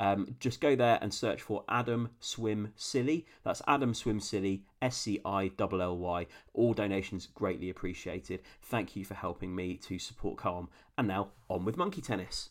Um, just go there and search for Adam Swim Scilly. That's Adam Swim Scilly, S C I L L Y. All donations greatly appreciated. Thank you for helping me to support Calm. And now on with Monkey Tennis.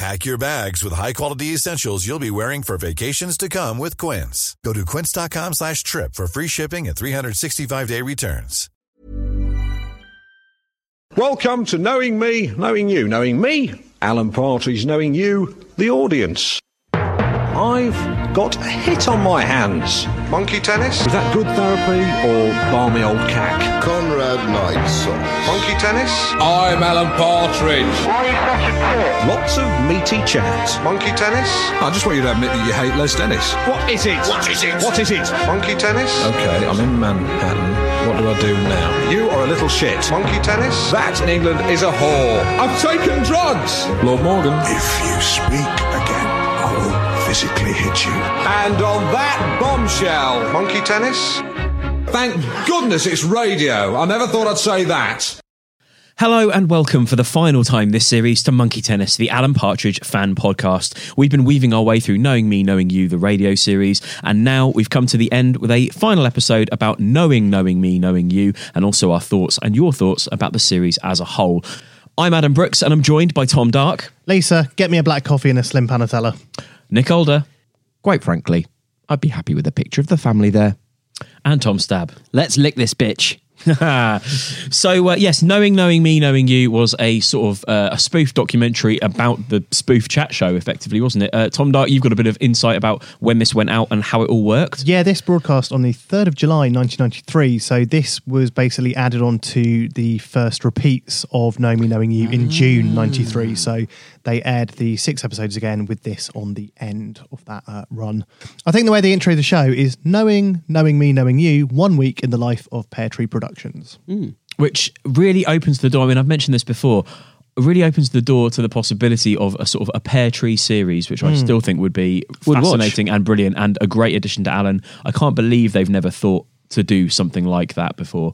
Pack your bags with high-quality essentials you'll be wearing for vacations to come with Quince. Go to quince.com slash trip for free shipping and 365-day returns. Welcome to Knowing Me, Knowing You. Knowing me, Alan Partridge. Knowing you, the audience. I've got a hit on my hands. Monkey tennis? Is that good therapy or balmy old cack? Conrad Knight socks. Monkey tennis? I'm Alan Partridge. Why are you such a prick? Lots of meaty chat. Monkey tennis? I just want you to admit that you hate Les Dennis. What is it? What is it? What is it? Monkey tennis? Okay, I'm in Manhattan. What do I do now? You are a little shit. Monkey tennis? That in England is a whore. I've taken drugs! Lord Morgan. If you speak again, I will physically hit you. And on that bombshell, Monkey tennis? Thank goodness it's radio. I never thought I'd say that. Hello and welcome for the final time this series to Monkey Tennis, the Alan Partridge fan podcast. We've been weaving our way through Knowing Me, Knowing You, the radio series, and now we've come to the end with a final episode about knowing, knowing me, knowing you, and also our thoughts and your thoughts about the series as a whole. I'm Adam Brooks and I'm joined by Tom Dark, Lisa, get me a black coffee and a slim panatella. Nick Older, Quite frankly, I'd be happy with a picture of the family there. and Tom Stab. Let's lick this bitch. so uh, yes, knowing, knowing me, knowing you was a sort of uh, a spoof documentary about the spoof chat show, effectively, wasn't it? Uh, Tom Dark, you've got a bit of insight about when this went out and how it all worked. Yeah, this broadcast on the 3rd of July 1993. So this was basically added on to the first repeats of Know Me, Knowing You in June 93. So they aired the six episodes again with this on the end of that uh, run. I think the way they intro the show is Knowing, Knowing Me, Knowing You, one week in the life of Pear Tree Productions. which really opens the door. I mean, I've mentioned this before. Really opens the door to the possibility of a sort of a pear tree series, which I still think would be Would watch. fascinating and brilliant and a great addition to Alan. I can't believe they've never thought to do something like that before.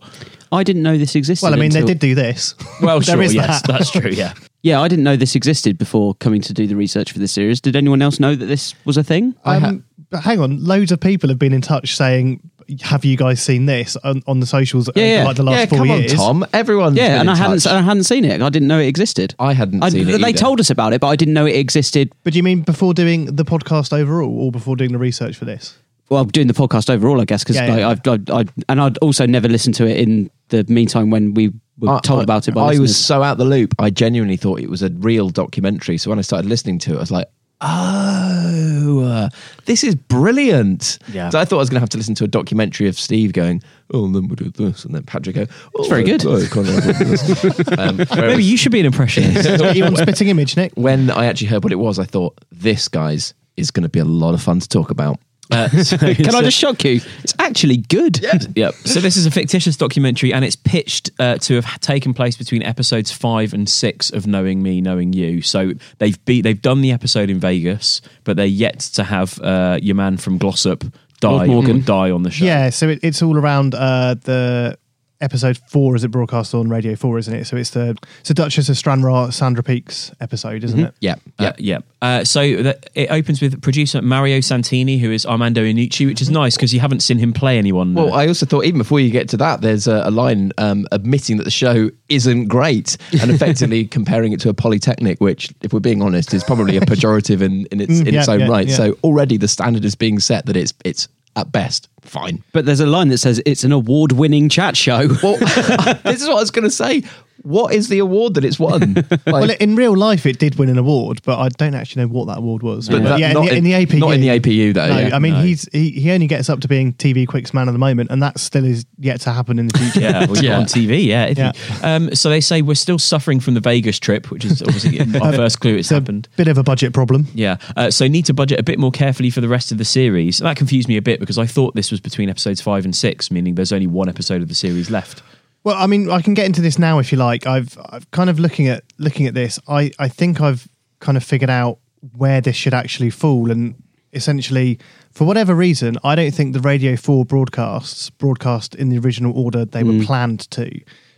I didn't know this existed. Well, I mean, until- they did do this. Well, There sure, is yes, that. that's true. Yeah, Yeah, I didn't know this existed before coming to do the research for this series. Did anyone else know that this was a thing? Um, but hang on, loads of people have been in touch saying, "Have you guys seen this on, on the socials?" Yeah, yeah. like the last Yeah, four come on, years. Tom. Everyone. yeah, and I hadn't, I hadn't seen it. I didn't know it existed. I hadn't I, seen it. They either. told us about it, but I didn't know it existed. But do you mean before doing the podcast overall, or before doing the research for this? Well, doing the podcast overall, I guess, because Yeah, yeah. like, I've, I, I, and I'd also never listened to it in the meantime when we were I- told I- about it by I listeners. was so out the loop. I genuinely thought it was a real documentary. So when I started listening to it, I was like, "Oh, uh, this is brilliant!" Yeah. So I thought I was going to have to listen to a documentary of Steve going, "Oh, and then we do this," and then Patrick go, "Oh, It's very good. oh, Conrad did this." um, maybe you should be an impressionist. you want spitting image, Nick? when I actually heard what it was, I thought, "This, guys, is going to be a lot of fun to talk about." Uh, so Can I just shock you? It's actually good. Yep. So this is a fictitious documentary, and it's pitched uh, to have taken place between episodes five and six of Knowing Me, Knowing You. So they've be- they've done the episode in Vegas, but they're yet to have uh, your man from Glossop die Morgan. die on the show. Yeah, so it, it's all around uh, the episode four as it broadcast on Radio Four, isn't it? So it's the so Duchess of Stranraer, Sandra Peaks episode, isn't it? Yeah. Uh, yeah. Uh, so the, it opens with producer Mario Santini, who is Armando Iannucci, which is nice because you haven't seen him play anyone. Well, I also thought even before you get to that, there's a, a line um, admitting that the show isn't great and effectively comparing it to a polytechnic, which, if we're being honest, is probably a pejorative in, in its Mm, in its own yeah, right. yeah. So already the standard is being set that it's it's at best fine. But there's a line that says it's an award-winning chat show. Well, this is what I was going to say. What is the award that it's won? Like, Well, in real life, it did win an award, but I don't actually know what that award was. But that- yeah, in the, in in- the APU, not in the APU though, No, yeah. I mean No. he's he, he only gets up to being TV Quicks man at the moment, and that still is yet to happen in the future. yeah, well, Yeah. on TV, yeah. If you- Yeah. um, so they say we're still suffering from the Vegas trip, which is obviously our first clue it's It's a happened. bit of a budget problem. Yeah, uh, so need to budget a bit more carefully for the rest of the series. That confused me a bit because I thought this was between episodes five and six, meaning there's only one episode of the series left. Well, I mean, I can get into this now if you like. I've I've kind of looking at looking at this. I I think I've kind of figured out where this should actually fall, and essentially, for whatever reason, I don't think the Radio Four broadcasts broadcast in the original order they were planned to.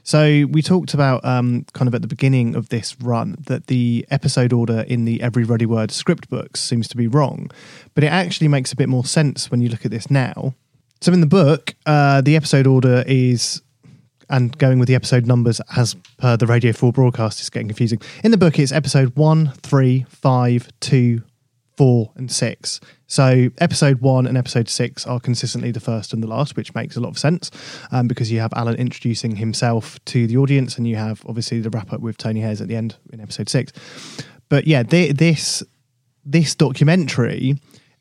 So we talked about um, kind of at the beginning of this run that the episode order in the Every Ruddy Word script books seems to be wrong, but it actually makes a bit more sense when you look at this now. So in the book, uh, the episode order is and going with the episode numbers as per the Radio 4 broadcast is getting confusing. In the book, it's episode 1, 3, 5, 2, 4, and 6. So episode 1 and episode 6 are consistently the first and the last, which makes a lot of sense um, because you have Alan introducing himself to the audience and you have obviously the wrap up with Tony Hayes at the end in episode 6. But yeah, thi- this this documentary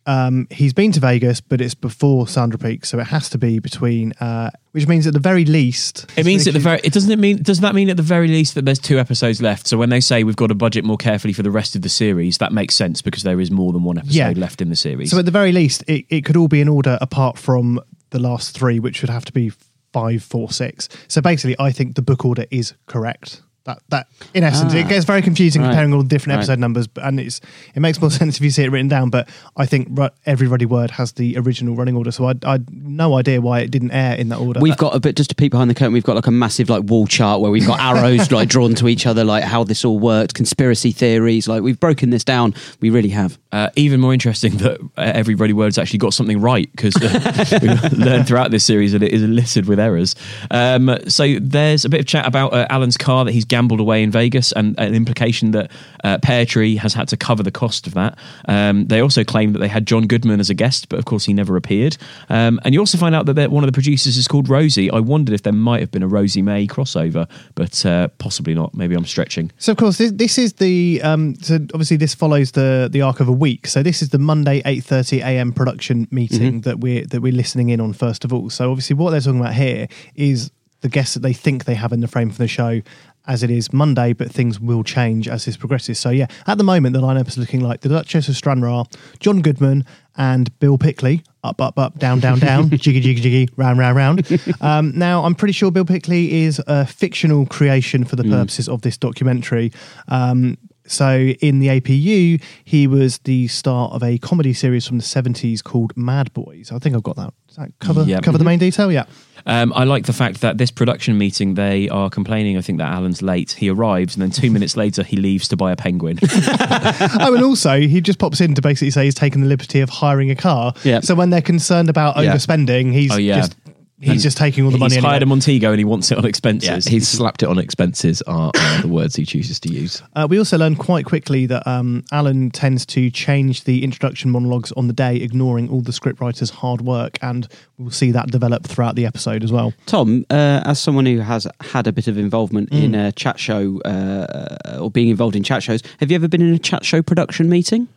um, he's been to Vegas, but it's before Sandra Peak, so it has to be between. Uh, which means at the very least, It means at the very. It doesn't it mean. doesn't that mean at the very least that there's two episodes left? So when they say we've got to budget more carefully for the rest of the series, that makes sense because there is more than one episode Yeah. left in the series. So at the very least, it, it could all be in order apart from the last three, which would have to be five, four, six. So basically, I think the book order is correct. That that in essence, Ah. it gets very confusing Right. comparing all the different Right. episode numbers, but and it's it makes more sense if you see it written down. But I think ru- every ruddy word has the original running order, so I I no idea why it didn't air in that order. We've got a bit just to peek behind the curtain. We've got like a massive like wall chart where we've got arrows like drawn to each other, like how this all worked, conspiracy theories. Like we've broken this down. We really have. Uh, even more interesting that uh, every Ruddy Word's actually got something right because uh, we've learned throughout this series that it is littered with errors. Um, so there's a bit of chat about uh, Alan's car that he's gambled away in Vegas and an implication that uh, Pear Tree has had to cover the cost of that. Um, they also claim that they had John Goodman as a guest, but of course he never appeared. Um, and you also find out that one of the producers is called Rosie. I wondered if there might have been a Rosie May crossover, but uh, possibly not. Maybe I'm stretching. So of course this, this is the um, so obviously this follows the the arc of a week. So this is the Monday eight thirty a.m. production meeting that we're that we're listening in on first of all. So obviously what they're talking about here is the guests that they think they have in the frame for the show. As it is Monday, but things will change as this progresses. So yeah, at the moment the lineup is looking like the Duchess of Stranraer, John Goodman, and Bill Pickley. Up, up, up, down, down, down, jiggy, jiggy, jiggy, round, round, round. Um, now, I'm pretty sure Bill Pickley is a fictional creation for the purposes of this documentary. Um, so, in the APU, he was the star of a comedy series from the 70s called Mad Boys. I think I've got that. That cover, Yep. cover the main detail? Yeah. Um, I like the fact that this production meeting, they are complaining, I think, that Alan's late. He arrives and then two minutes later he leaves to buy a penguin. oh, and also, he just pops in to basically say he's taken the liberty of hiring a car. Yeah. So, when they're concerned about overspending, he's Oh, yeah. just. He's And just taking all the money. He's anyway. hired a Montego and he wants it on expenses. Yeah, He's slapped it on expenses are, are the words he chooses to use. Uh, we also learned quite quickly that um, Alan tends to change the introduction monologues on the day, ignoring all the scriptwriter's hard work, and we'll see that develop throughout the episode as well. Tom, uh, as someone who has had a bit of involvement in a chat show uh, or being involved in chat shows, have you ever been in a chat show production meeting?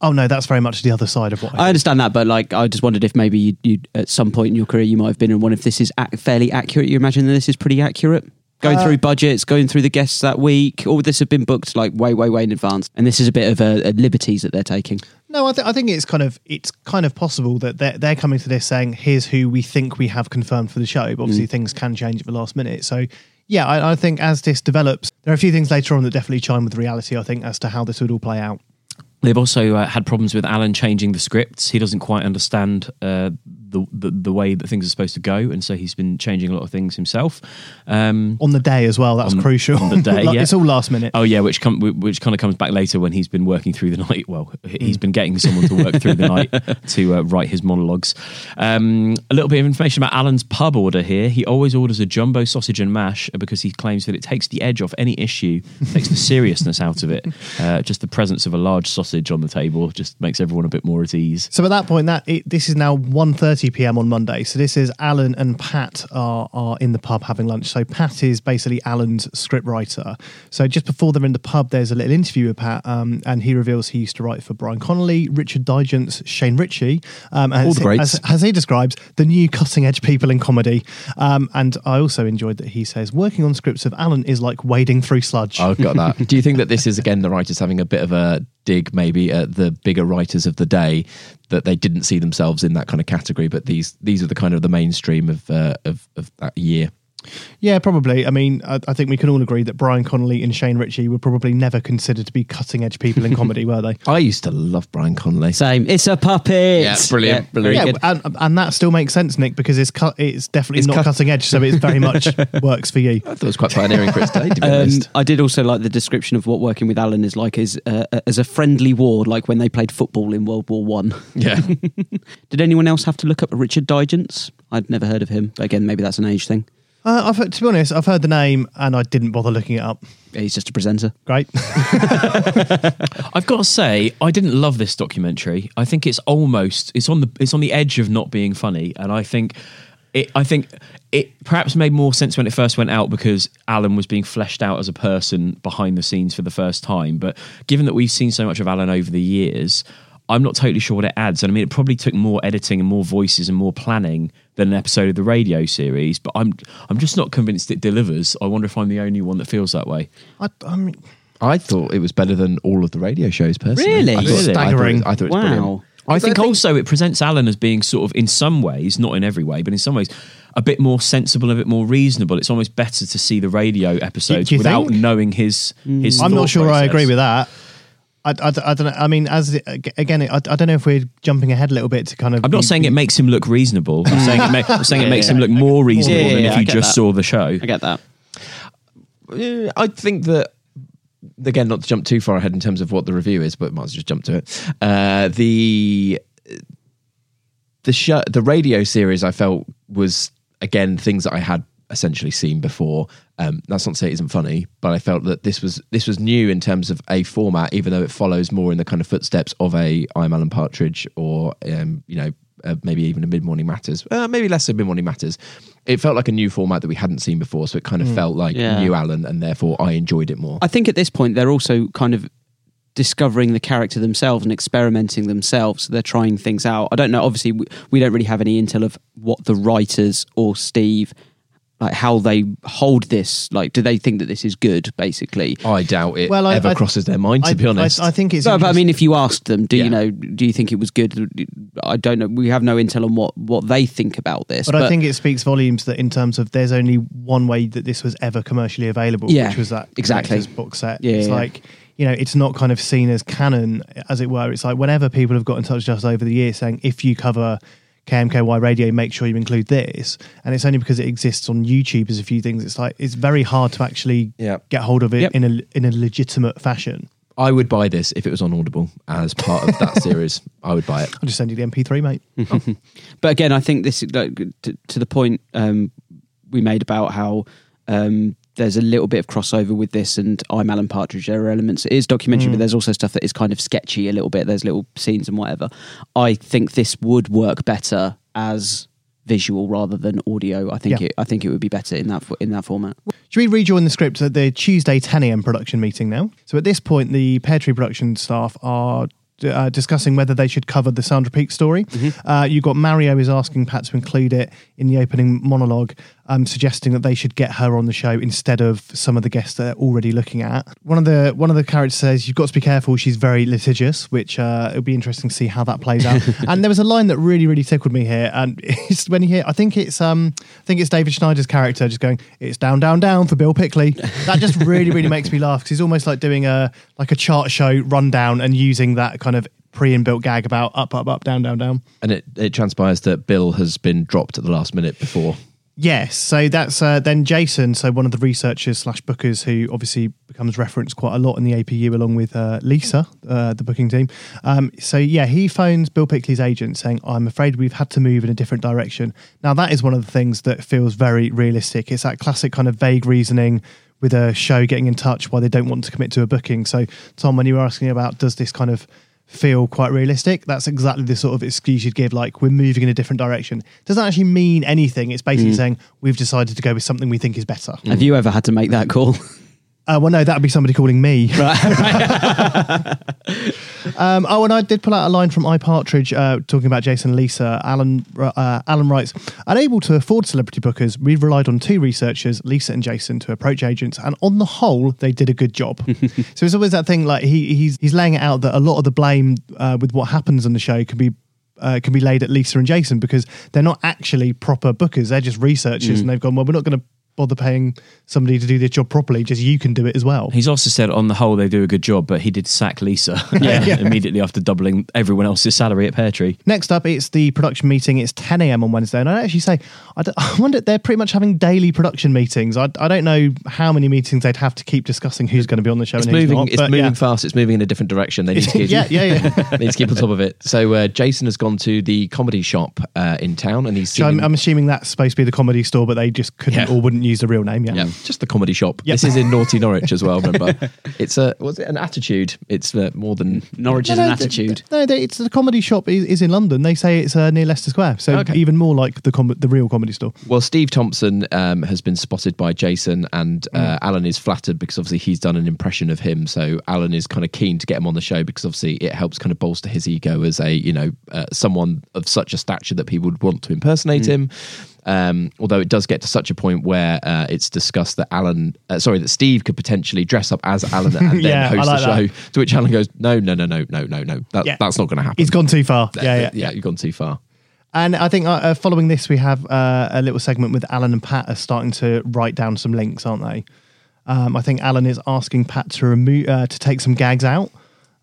Oh no, that's very much the other side of what I. I understand that, but like, I just wondered if maybe you, you at some point in your career you might have been in one. If this is ac- fairly accurate, you imagine that this is pretty accurate. Going Uh, through budgets, going through the guests that week, all would this have been booked like way, way, way in advance? And this is a bit of a, a liberties that they're taking. No, I, th- I think it's kind of it's kind of possible that they're they're coming to this saying, "Here's who we think we have confirmed for the show." But obviously, things can change at the last minute. So, yeah, I, I think as this develops, there are a few things later on that definitely chime with reality. I think as to how this would all play out. They've also uh, had problems with Alan changing the scripts. He doesn't quite understand uh, the, the the way that things are supposed to go, and so he's been changing a lot of things himself. Um, On the day as well, that's On- crucial. on the day, Like, yeah. it's all last minute. Oh yeah, which com- which kind of comes back later when he's been working through the night. Well, he's been getting someone to work through the night to uh, write his monologues. Um, a little bit of information about Alan's pub order here. He always orders a jumbo sausage and mash because he claims that it takes the edge off any issue, takes the seriousness out of it. Uh, just the presence of a large sausage on the table just makes everyone a bit more at ease. So at that point, that it, this is now 1.30 p.m. on Monday. So this is Alan and Pat are are in the pub having lunch. So Pat is basically Alan's scriptwriter. So just before they're in the pub, there's a little interview with Pat, um, and he reveals he used to write for Brian Conley, Richard Digance, Shane Richie, um, and All as, the greats. as, as he describes the new cutting edge people in comedy. Um, and I also enjoyed that he says working on scripts of Alan is like wading through sludge. I've got that. Do you think that this is again the writers having a bit of a dig, maybe at the bigger writers of the day, that they didn't see themselves in that kind of category, but these these are the kind of the mainstream of uh, of, of that year. Yeah, probably. I mean, I, I think we can all agree that Brian Conley and Shane Richie were probably never considered to be cutting edge people in comedy, were they? I used to love Brian Conley. Same. It's a puppet. Yeah, brilliant, brilliant. Yeah, good. and, and that still makes sense, Nick, because it's cut. It's definitely It's not cut- cutting edge, so it very much works for you. I thought it was quite pioneering for its day, to be Um, honest. I did also like the description of what working with Alan is like is uh, as a friendly ward, like when they played football in World War One. Yeah. Did anyone else have to look up Richard Digance? I'd never heard of him. But again, maybe that's an age thing. Uh, I've heard, to be honest, I've heard the name and I didn't bother looking it up. He's just a presenter. Great. I've got to say, I didn't love this documentary. I think it's almost it's on the it's on the edge of not being funny, and I think it. I think it perhaps made more sense when it first went out because Alan was being fleshed out as a person behind the scenes for the first time. But given that we've seen so much of Alan over the years. I'm not totally sure what it adds. And I mean, it probably took more editing and more voices and more planning than an episode of the radio series. But I'm, I'm just not convinced it delivers. I wonder if I'm the only one that feels that way. I, I mean, I thought it was better than all of the radio shows, personally. Really? I thought, Really? I thought it- Staggering. I thought, it was Wow. brilliant. I think, also it presents Alan as being sort of, in some ways, not in every way, but in some ways, a bit more sensible, a bit more reasonable. It's almost better to see the radio episodes without think? knowing his his. Mm. I'm not sure I agree with that. I, I, I don't know. I mean, as again, I, I don't know if we're jumping ahead a little bit to kind of. I'm not be- saying it makes him look reasonable. I'm saying it, ma- I'm saying it makes him look more reasonable Yeah, than yeah, if I you just that. saw the show. I get that. I think that again, not to jump too far ahead in terms of what the review is, but might as well just jump to it. Uh, the the show, the radio series, I felt was again things that I had essentially seen before. Um, that's not to say it isn't funny, but I felt that this was this was new in terms of a format, even though it follows more in the kind of footsteps of a I'm Alan Partridge or um, you know. Uh, maybe even a mid morning matters, uh, maybe less so mid morning matters. It felt like a new format that we hadn't seen before, so it kind of felt like Yeah. new Alan, and therefore I enjoyed it more. I think at this point they're also kind of discovering the character themselves and experimenting themselves. So they're trying things out. I don't know. Obviously, we, we don't really have any intel of what the writers or Steve like how they hold this. Like, do they think that this is good? Basically, I doubt it Well, I- ever I- crosses their mind. To I, be honest, I, I think it's. no, but I mean, if you asked them, do Yeah. you know? Do you think it was good? I don't know. We have no intel on what what they think about this. But, I think it speaks volumes that in terms of there's only one way that this was ever commercially available, Yeah, which was that exactly. collector's box set. Yeah, it's yeah. like you know, it's not kind of seen as canon, as it were. It's like whenever people have got in touch with us over the years saying, if you cover KMKY radio, make sure you include this, and it's only because it exists on YouTube as a few things. It's like it's very hard to actually Yeah. get hold of it Yep. in a in a legitimate fashion. I would buy this if it was on Audible as part of that series. I would buy it. I'll just send you the MP3, mate. But again, I think this like, to, to the point um, we made about how um, there's a little bit of crossover with this and I'm Alan Partridge. There are elements. It is documentary, but there's also stuff that is kind of sketchy a little bit. There's little scenes and whatever. I think this would work better as visual rather than audio. I think Yeah. it. I think it would be better in that in that format. Should we rejoin the script at the Tuesday 10 a.m. production meeting now? So at this point, the Pear Tree production staff are uh, discussing whether they should cover the Sandra Peak story. Uh, you've got Mario is asking Pat to include it in the opening monologue. Um, suggesting that they should get her on the show instead of some of the guests that they're already looking at. One of the one of the characters says, "You've got to be careful. She's very litigious," which uh, it'll be interesting to see how that plays out. and there was a line that really really tickled me here, and it's when you hear, I think it's um, I think it's David Schneider's character just going, "It's down down down for Bill Pickley." That just really really makes me laugh because he's almost like doing a like a chart show rundown and using that kind of pre-inbuilt gag about up up up down down down. And it, it transpires that Bill has been dropped at the last minute before. Yes, so that's uh, then Jason, so one of the researchers slash bookers who obviously becomes referenced quite a lot in the APU along with uh, Lisa, uh, the booking team. Um, so yeah, he phones Bill Pickley's agent saying, "I'm afraid we've had to move in a different direction." Now that is one of the things that feels very realistic. It's that classic kind of vague reasoning with a show getting in touch why they don't want to commit to a booking. So Tom, when you were asking about does this kind of feel quite realistic. That's exactly the sort of excuse you'd give, like, we're moving in a different direction. Doesn't actually mean anything. It's basically Mm. saying, we've decided to go with something we think is better. Have you ever had to make that call? Uh, well, no, that would be somebody calling me. um, oh, and I did pull out a line from iPartridge uh, talking about Jason and Lisa. Alan, uh, Alan writes, unable to afford celebrity bookers, we relied on two researchers, Lisa and Jason, to approach agents, and on the whole, they did a good job. so it's always that thing, like he, he's he's laying it out that a lot of the blame uh, with what happens on the show can be. Uh, can be laid at Lisa and Jason because they're not actually proper bookers. They're just researchers, Mm. and they've gone. Well, we're not going to bother paying somebody to do this job properly. Just you can do it as well. He's also said on the whole they do a good job, but he did sack Lisa Yeah. Yeah. immediately after doubling everyone else's salary at Pear Tree. Next up, it's the production meeting. It's 10 a.m. on Wednesday. And I'd actually say, I, d- I wonder, they're pretty much having daily production meetings. I, I don't know how many meetings they'd have to keep discussing who's going to be on the show It's and who's moving. not. it's but moving yeah. fast. It's moving in a different direction. They need to keep, Yeah, yeah, yeah. need to keep on top of it. So uh, Jason has gone to the comedy shop uh, in town, and he's So I'm, I'm assuming that's supposed to be the comedy store, but they just couldn't Yeah. or wouldn't use the real name. Yeah. Yeah, just the comedy shop. Yep. This is in Naughty Norwich as well. Remember, it's a was it an attitude? It's uh, more than Norwich is No, an no, attitude. No, they, it's the comedy shop is, is in London. They say it's uh, near Leicester Square. So Okay. even more like the com- the real comedy store. Well, Steve Thompson um, has been spotted by Jason, and uh, Alan is flattered because obviously he's done an impression of him. So Alan is kind of keen to get him on the show because obviously it helps kind of bolster his ego as a you know uh, someone of such a stature that people would want to impersonate him. Um, although it does get to such a point where uh, it's discussed that Alan, uh, sorry, that Steve could potentially dress up as Alan and then Yeah, host like the that. show. To which Alan goes, "No, no, no, no, no, no, no. That, Yeah. That's not going to happen. He's gone too far. Yeah, yeah. yeah, you've gone too far." And I think uh, uh, following this, we have uh, a little segment with Alan and Pat are starting to write down some links, aren't they? Um, I think Alan is asking Pat to remove uh, to take some gags out,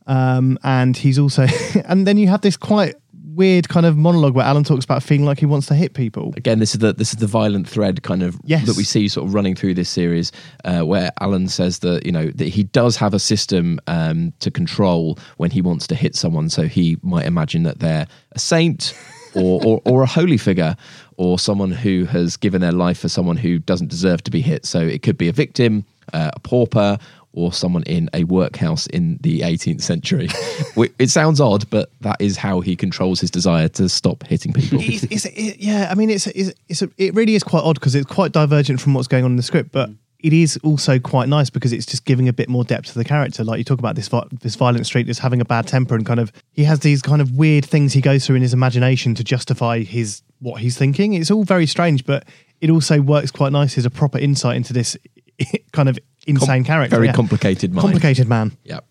um, and he's also, and then you have this quite weird kind of monologue where Alan talks about feeling like he wants to hit people. again this is the this is the violent thread kind of Yes. that we see sort of running through this series uh, where alan says that you know that he does have a system um, to control when he wants to hit someone so he might imagine that they're a saint or, or, or a holy figure or someone who has given their life for someone who doesn't deserve to be hit so it could be a victim uh, a pauper or someone in a workhouse in the 18th century. It sounds odd, but that is how he controls his desire to stop hitting people. it's, it's, it, yeah, I mean, it's it's, it's a, it really is quite odd because it's quite divergent from what's going on in the script, but mm. it is also quite nice because it's just giving a bit more depth to the character. Like you talk about this this violent streak is having a bad temper and kind of he has these kind of weird things he goes through in his imagination to justify his what he's thinking. It's all very strange, but it also works quite nice as a proper insight into this kind of insane character. Very yeah. complicated mind. complicated man. Yep.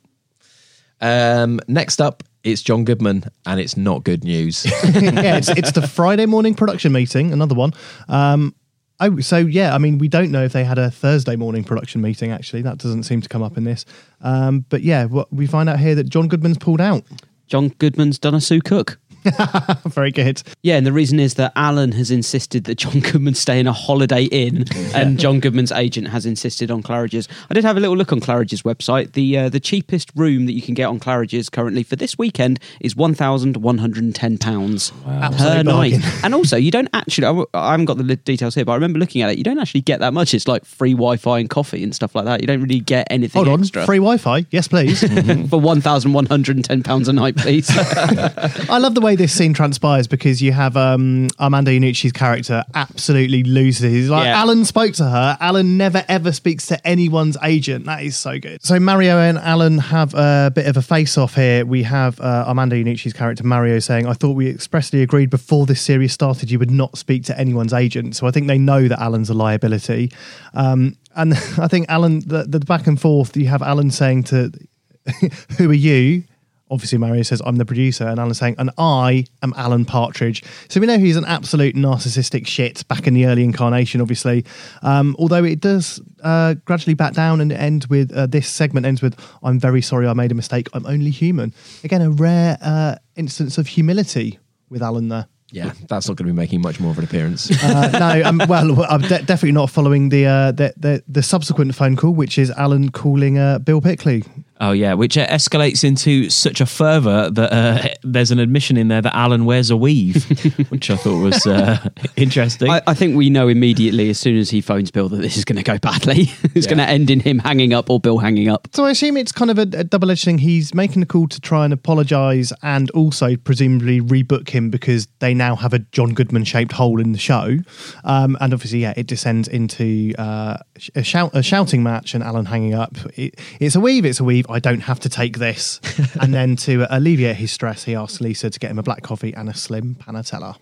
Um, next up, it's John Goodman, and it's not good news. yeah, it's, it's the Friday morning production meeting, another one. Um, oh, so yeah, I mean, we don't know if they had a Thursday morning production meeting. Actually, that doesn't seem to come up in this. Um, but yeah, what, we find out here that John Goodman's pulled out. John Goodman's done a Sue Cook. Very good. Yeah, and the reason is that Alan has insisted that John Goodman stay in a Holiday Inn, and John Goodman's agent has insisted on Claridge's. I did have a little look on Claridge's website. The uh, the cheapest room that you can get on Claridge's currently for this weekend is one thousand one hundred and ten pounds per Absolute night. and also, you don't actually—I haven't got the details here, but I remember looking at it. You don't actually get that much. It's like free Wi-Fi and coffee and stuff like that. You don't really get anything Hold on, extra free Wi-Fi, yes, please. for one thousand one hundred and ten pounds a night, please. I love the way way this scene transpires because you have um, Armando Iannucci's character absolutely loses. He's like, Yeah. Alan spoke to her. Alan never ever speaks to anyone's agent. That is so good. So Mario and Alan have a bit of a face off here. We have uh, Armando Iannucci's character Mario saying, "I thought we expressly agreed before this series started you would not speak to anyone's agent." So I think they know that Alan's a liability. Um, and I think Alan, the, the back and forth, you have Alan saying to, "Who are you?" Obviously Mario says I'm the producer, and Alan's saying, and I am Alan Partridge. So we know he's an absolute narcissistic shit back in the early incarnation, obviously. Um, although it does uh, gradually back down and end with uh, this segment ends with, "I'm very sorry, I made a mistake. I'm only human." Again, a rare uh, instance of humility with Alan there. Yeah, that's not going to be making much more of an appearance. Uh, no, um, well, I'm de- definitely not following the, uh, the the the subsequent phone call, which is Alan calling uh, Bill Pickley. Oh yeah, which uh, escalates into such a fervour that uh, there's an admission in there that Alan wears a weave, which I thought was uh, interesting. I, I think we know immediately as soon as he phones Bill that this is going to go badly. it's Yeah. going to end in him hanging up or Bill hanging up. So I assume it's kind of a, a double-edged thing. He's making a call to try and apologise, and also presumably rebook him because they now have a John Goodman-shaped hole in the show. Um, and obviously, yeah, it descends into uh, a, shout, a shouting match, and Alan hanging up. It, it's a weave. It's a weave. I don't have to take this. and then to alleviate his stress, he asks Lisa to get him a black coffee and a slim panatella.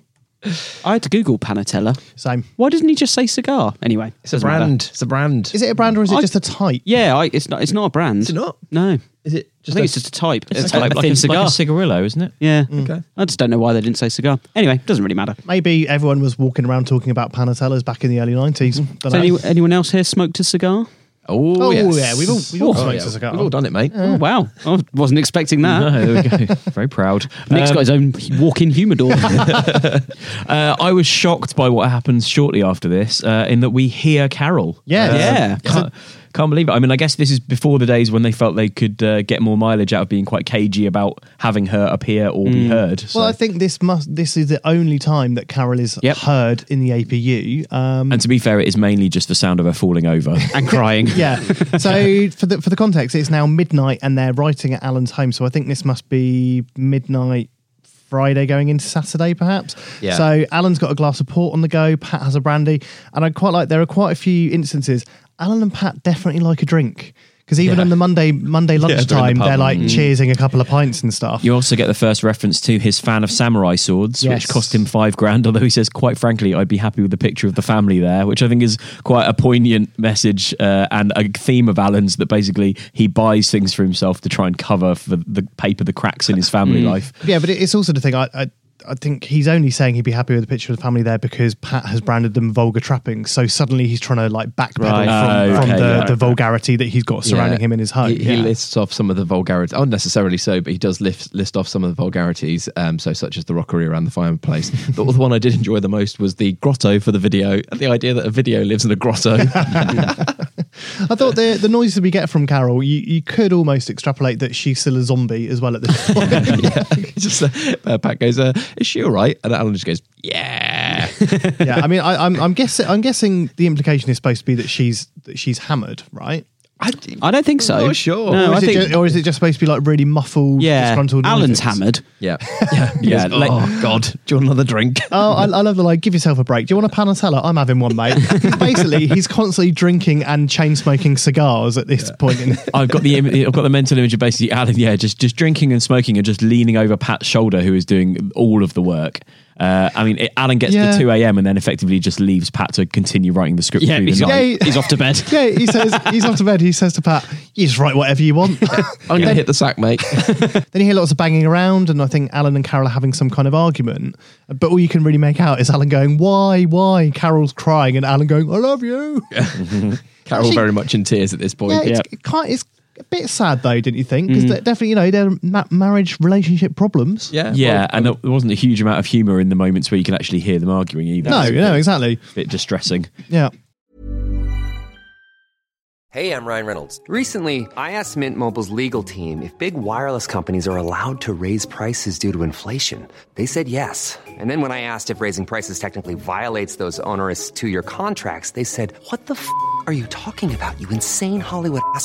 I had to Google Panatella. Same. Why doesn't he just say cigar? Anyway, It's a doesn't matter. brand. It's a brand. Is it a brand or is it I- just a type? Yeah, I, it's not. It's not a brand. Is it not? No. Is it Just I think it's just a type. it's a, like, a like thin a, cigar. like a cigarillo, isn't it? yeah. Mm. Okay. I just don't know why they didn't say cigar. Anyway, doesn't really matter. Maybe everyone was walking around talking about panatellas back in the early 90s. Don't Has any, anyone else here smoked a cigar? Oh, Oh, yes. yeah, we've all- we've all Oh, smoked yeah, a cigar. We've all done it, mate. Oh, wow. I wasn't expecting that. No, there we go. Very proud. Nick's Um, got his own walk-in humidor. uh, I was shocked by what happens shortly after this, uh, in that we hear Carol. Yeah. Uh, Yeah. Can't, can't believe it. I mean, I guess this is before the days when they felt they could uh, get more mileage out of being quite cagey about having her appear or be heard. So. Well, I think this must. This is the only time that Carol is Yep. heard in the APU. Um, and to be fair, it is mainly just the sound of her falling over. and crying. yeah. So for the for the context, it's now midnight, and they're writing at Alan's home. So I think this must be midnight. Friday going into Saturday, perhaps. Yeah. So Alan's got a glass of port on the go. Pat has a brandy, and I quite like. There are quite a few instances. Alan and Pat definitely like a drink because even Yeah. on the Monday Monday the lunchtime, pub. they're like cheersing a couple of pints and stuff. You also get the first reference to his fan of samurai swords, Yes. which cost him five grand. Although he says, quite frankly, I'd be happy with the picture of the family there, which I think is quite a poignant message uh, and a theme of Alan's that basically he buys things for himself to try and cover for the paper the cracks in his family life. Yeah, but it's also the thing. I, I I think he's only saying he'd be happy with the picture of the family there because Pat has branded them vulgar trappings. So suddenly he's trying to like backpedal Right. from, Oh, from okay, the, yeah. the vulgarity that he's got surrounding Yeah. him in his home. He, he Yeah. lists off some of the vulgarities, unnecessarily so, but he does list, list off some of the vulgarities, um, so such as the rockery around the fireplace. but the one I did enjoy the most was the grotto for the video, and the idea that a video lives in a grotto. I thought the the noises we get from Carol, you, you could almost extrapolate that she's still a zombie as well at this point. yeah, just uh, Pat goes, uh, "Is she all right?" And Alan just goes, "Yeah." yeah, I mean, I, I'm I'm guessing I'm guessing the implication is supposed to be that she's that she's hammered, right? I, I don't think so. I'm not sure. No, or, I is it think ju- or is it just supposed to be like really muffled, yeah. disgruntled? Alan's noises? hammered. Yeah, yeah, Yeah, He goes, like- oh God, do you want another drink? Oh, I, I love the like. Give yourself a break. Do you want a panatella? I'm having one, mate. basically, he's constantly drinking and chain smoking cigars at this point. In, I've got the im- I've got the mental image of basically Alan, yeah, just just drinking and smoking and just leaning over Pat's shoulder, who is doing all of the work. Uh, I mean, it, Alan gets Yeah. to two a.m. and then effectively just leaves Pat to continue writing the script Yeah, he's, the off, night. He's off to bed. yeah, he says he's off to bed. He says to Pat, "You just write whatever you want." I'm going to hit the sack, mate. then you hear lots of banging around, and I think Alan and Carol are having some kind of argument. But all you can really make out is Alan going, "Why, why?" Carol's crying, and Alan going, "I love you." Carol Actually- very much in tears at this point. Yeah, it's, it can't, it's a bit sad though, didn't you think? Because mm. definitely, you know, they're ma- marriage relationship problems. yeah, Yeah, well, and um, there wasn't a huge amount of humour in the moments where you can actually hear them arguing either. No, It's a no, bit- exactly. bit distressing. Yeah. Hey, I'm Ryan Reynolds. Recently, I asked Mint Mobile's legal team if big wireless companies are allowed to raise prices due to inflation. They said yes. And then when I asked if raising prices technically violates those onerous two year contracts, they said, What the f are you talking about, you insane Hollywood ass?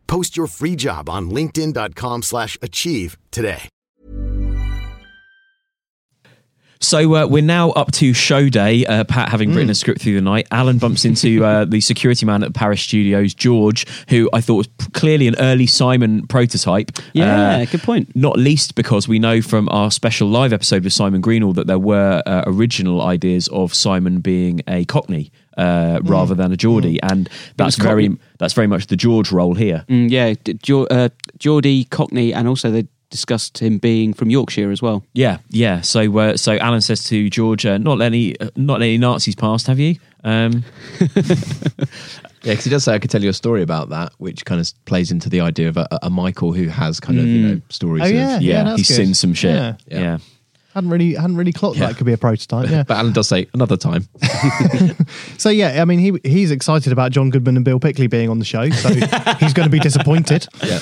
Post your free job on linkedin.com/achieve slash achieve today. So uh, we're now up to show day. Uh, Pat having written a script through the night. Alan bumps into uh, the security man at Paris Studios, George, who I thought was clearly an early Simon prototype. Yeah, good point. Not least because we know from our special live episode with Simon Greenall that there were uh, original ideas of Simon being a Cockney. Uh, rather than a Geordie, and that's very Cockney. that's very much the George role here. Mm, yeah, D- uh, Geordie, Cockney, and also they discussed him being from Yorkshire as well. Yeah, yeah. So, uh, so Alan says to George, uh, "Not any, uh, not any Nazis past, have you?" Um, Yeah, because he does say I could tell you a story about that, which kind of plays into the idea of a, a Michael who has kind of you know stories. Oh, of, yeah, yeah, he's good. seen some shit. Yeah. Yeah. Hadn't really hadn't really clocked Yeah. that could be a prototype. Yeah. But Alan does say another time. So yeah, I mean he he's excited about John Goodman and Bill Pickley being on the show, so he's going to be disappointed. yeah.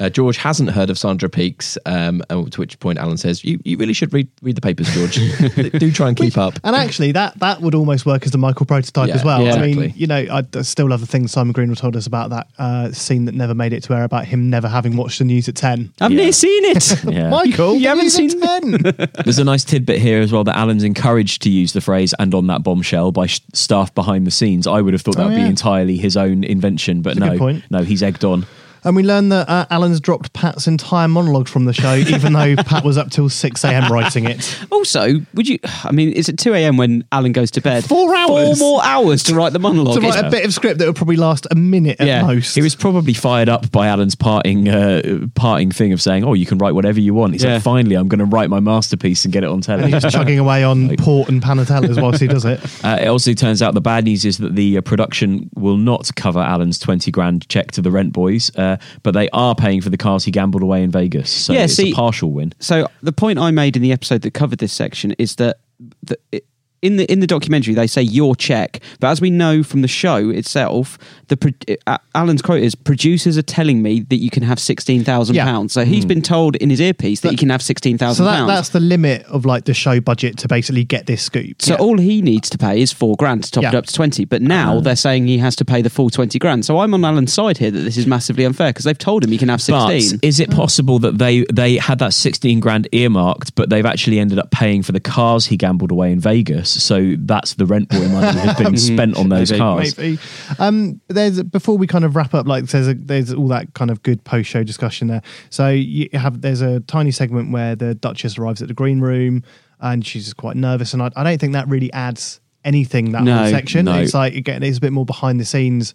Uh, George hasn't heard of Sandra Peaks, um, and to which point Alan says, "You, you really should read read the papers, George. Do try and keep up." And actually, that that would almost work as the Michael prototype Yeah, as well. yeah, I mean, you know, I still love the thing Simon Greenall told us about that uh, scene that never made it to air about him never having watched the news at ten. I've Yeah. never seen it. Michael, You the haven't seen- 10. There's a nice tidbit here as well that Alan's encouraged to use the phrase "and on that bombshell" by sh- staff behind the scenes. I would have thought that Oh, would yeah. be entirely his own invention, but That's no, no, he's egged on. And we learned that uh, Alan's dropped Pat's entire monologue from the show, even though Pat was up till 6 a.m. writing it. Also, would you? I mean, is it two a.m. when Alan goes to bed? Four hours. Four more hours to write the monologue. To write a bit of script that would probably last a minute at Yeah. most. He was probably fired up by Alan's parting uh, parting thing of saying, "Oh, you can write whatever you want." He's Yeah. like, "Finally, I'm going to write my masterpiece and get it on and television." he's just chugging away on port and panatellas whilst he does it. Uh, it also turns out the bad news is that the uh, production will not cover Alan's 20 grand check to the rent boys, uh, but they are paying for the cars he gambled away in Vegas. So Yeah, it's see- a partial win. So the point I made in the episode that covered this section is that the, it, in the in the documentary they say your check, but as we know from the show itself, the pro- uh, Alan's quote is producers are telling me that you can have sixteen thousand Yeah. pounds. So he's been told in his earpiece that, That- he can have sixteen thousand. So that, that's the limit of like the show budget to basically get this scoop. So Yeah. all he needs to pay is four grand to top it up to twenty. But now they're saying he has to pay the full twenty grand. So I'm on Alan's side here that this is massively unfair because they've told him he can have sixteen. But is it possible that they they had that 16 grand earmarked, but they've actually ended up paying for the cars he gambled away in Vegas? So that's the rent boy money has been spent on those Maybe. cars. Maybe. Um, there's before we kind of wrap up, like there's a, there's all that kind of good post show discussion there. So you have there's a tiny segment where the Duchess arrives at the green room and she's just quite nervous, and I, I don't think that really adds anything that No, whole section. no. It's like again, it's a bit more behind the scenes,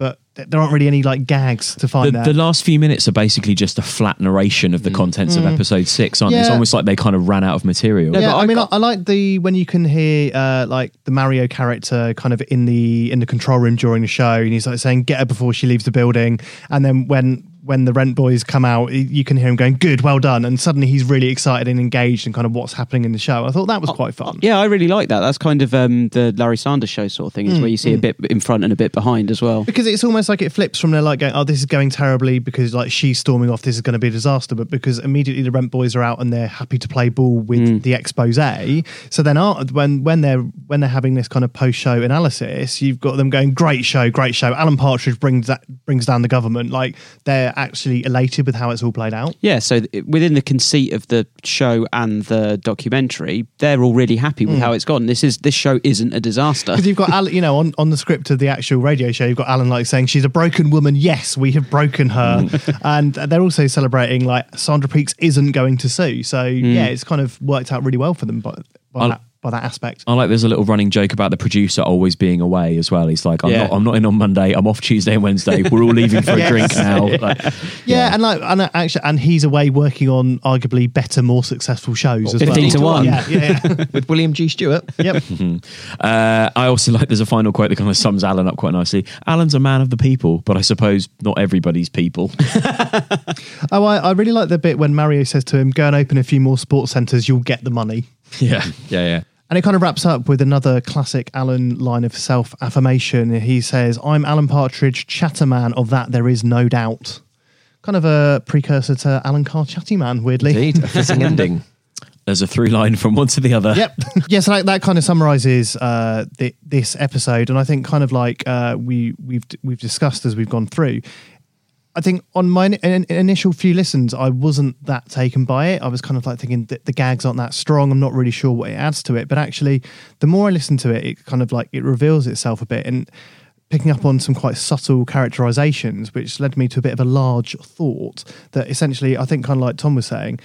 but there aren't really any like gags to find The, there. the last few minutes are basically just a flat narration of the contents of episode six, aren't they? It's Mm. Almost like they kind of ran out of material. yeah, but I, I mean, got- I, I like the when you can hear uh, like the Mario character kind of in the in the control room during the show, and he's like saying, "Get her before she leaves the building," and then when when the rent boys come out, you can hear him going, "Good, well done," and suddenly he's really excited and engaged in kind of what's happening in the show. I thought that was quite fun. Yeah, I really like that. That's kind of um, the Larry Sanders show sort of thing, is mm, where you see a mm. bit in front and a bit behind as well. because it's almost like it flips from there like going oh this is going terribly because like she's storming off this is going to be a disaster but because immediately the rent boys are out and they're happy to play ball with mm. the expose so then when when they're when they're having this kind of post show analysis you've got them going great show great show alan partridge brings that brings down the government like they're they're actually elated with how it's all played out. Yeah, so th- within the conceit of the show and the documentary, they're all really happy with Mm. how it's gone. This is this show isn't a disaster. Because you've got Alan, you know, on, on the script of the actual radio show, you've got Alan like saying she's a broken woman. Yes, we have broken her, and they're also celebrating like Sandra Peaks isn't going to sue. So yeah, it's kind of worked out really well for them I'll- that, by that aspect. I like there's a little running joke about the producer always being away as well. He's like, I'm Yeah. not I'm not in on Monday, I'm off Tuesday and Wednesday. We're all leaving for a drink now. Like, Yeah, and like, and actually, and he's away working on arguably better, more successful shows. as 15 well. to 1. Yeah, yeah, yeah. with William G. Stewart. Yep. uh, I also like there's a final quote that kind of sums Alan up quite nicely. Alan's a man of the people, but I suppose not everybody's people. Oh, I, I really like the bit when Mario says to him, "Go and open a few more sports centres. You'll get the money." yeah, yeah, yeah. And it kind of wraps up with another classic Alan line of self affirmation. He says, I'm Alan Partridge, chatterman of that there is no doubt. Kind of a precursor to Alan Carr Chatty Man, weirdly. Indeed, a fitting ending. There's a through line from one to the other. Yep. yes, that, that kind of summarizes uh, thi- this episode, and I think kind of like uh, we we've we've discussed as we've gone through. I think on my in, in- initial few listens, I wasn't that taken by it. I was kind of like thinking that the gags aren't that strong. I'm not really sure what it adds to it. But actually, the more I listen to it, it kind of like it reveals itself a bit and picking up on some quite subtle characterizations, which led me to a bit of a large thought that essentially, I think, kind of like Tom was saying,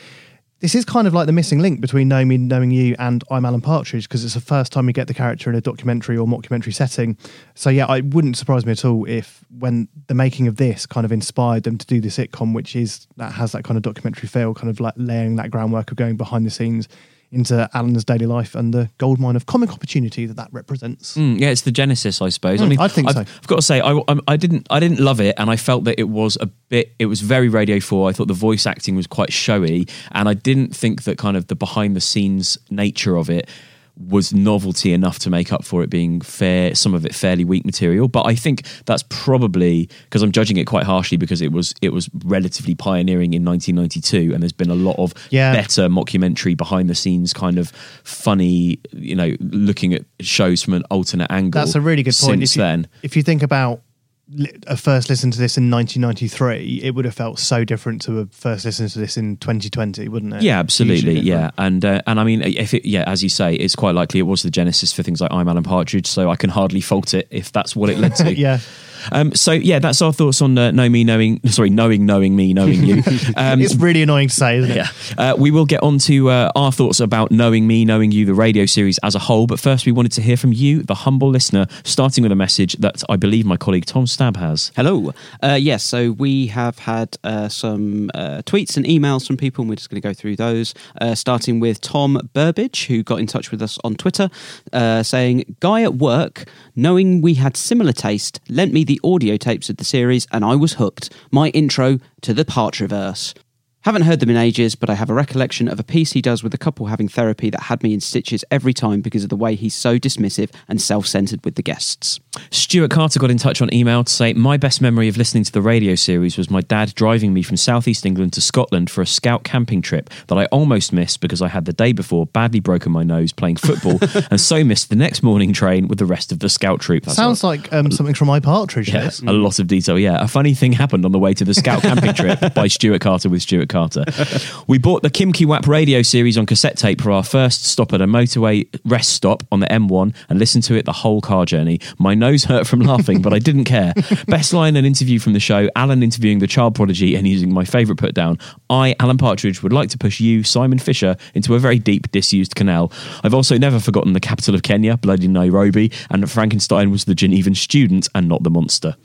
this is kind of like the missing link between knowing me, knowing you, and I'm Alan Partridge because it's the first time we get the character in a documentary or mockumentary setting. So yeah, it wouldn't surprise me at all if when the making of this kind of inspired them to do the sitcom, which is that has that kind of documentary feel, kind of like laying that groundwork of going behind the scenes into Alan's daily life and the goldmine of comic opportunity that that represents. Mm, yeah, it's the genesis, I suppose. I Mm, mean, I think I've, so. I've got to say, I, I, I didn't, I didn't love it, and I felt that it was a bit, it was very Radio Four. I thought the voice acting was quite showy, and I didn't think that kind of the behind the scenes nature of it was novelty enough to make up for it being fair some of it fairly weak material but i think that's probably because i'm judging it quite harshly because it was it was relatively pioneering in 1992 and there's been a lot of Yeah. better mockumentary behind the scenes kind of funny you know looking at shows from an alternate angle That's a really good point. since if you, then if you think about a first listen to this in 1993, it would have felt so different to a first listen to this in 2020, wouldn't it? Yeah, absolutely. Yeah, and uh, and I mean, if it, yeah, as you say, it's quite likely it was the genesis for things like I'm Alan Partridge, so I can hardly fault it if that's what it led to. yeah. Um, so yeah, that's our thoughts on uh, know me, knowing sorry, knowing, knowing me, knowing you. Um, it's really annoying to say, isn't it? yeah, uh, we will get on to uh, our thoughts about knowing me, knowing you, the radio series as a whole. But first, we wanted to hear from you, the humble listener, starting with a message that I believe my colleague Tom Stab has. Hello. Uh, yes, so we have had uh, some uh, tweets and emails from people, and we're just going to go through those. Uh, starting with Tom Burbage, who got in touch with us on Twitter, uh, saying, Guy at work, knowing we had similar taste, lent me the audio tapes of the series, and I was hooked. My intro to the Partriverse. Haven't heard them in ages, but I have a recollection of a piece he does with a couple having therapy that had me in stitches every time because of the way he's so dismissive and self centered with the guests. Stuart Carter got in touch on email to say, My best memory of listening to the radio series was my dad driving me from southeast England to Scotland for a scout camping trip that I almost missed because I had the day before badly broken my nose playing football and so missed the next morning train with the rest of the scout troop. That's Sounds like um, something from my partridge. yeah, a lot of detail. Yeah, a funny thing happened on the way to the Scout camping trip by Stuart Carter with Stuart Carter. We bought the Kim Ki Wap radio series on cassette tape for our first stop at a motorway rest stop on the M1 and listened to it the whole car journey. My nose hurt from laughing, but I didn't care. Best line and interview from the show: Alan interviewing the child prodigy and using my favourite put down. I, Alan Partridge, would like to push you, Simon Fisher, into a very deep, disused canal. I've also never forgotten the capital of Kenya, bloody Nairobi, and that Frankenstein was the Genevan student and not the monster.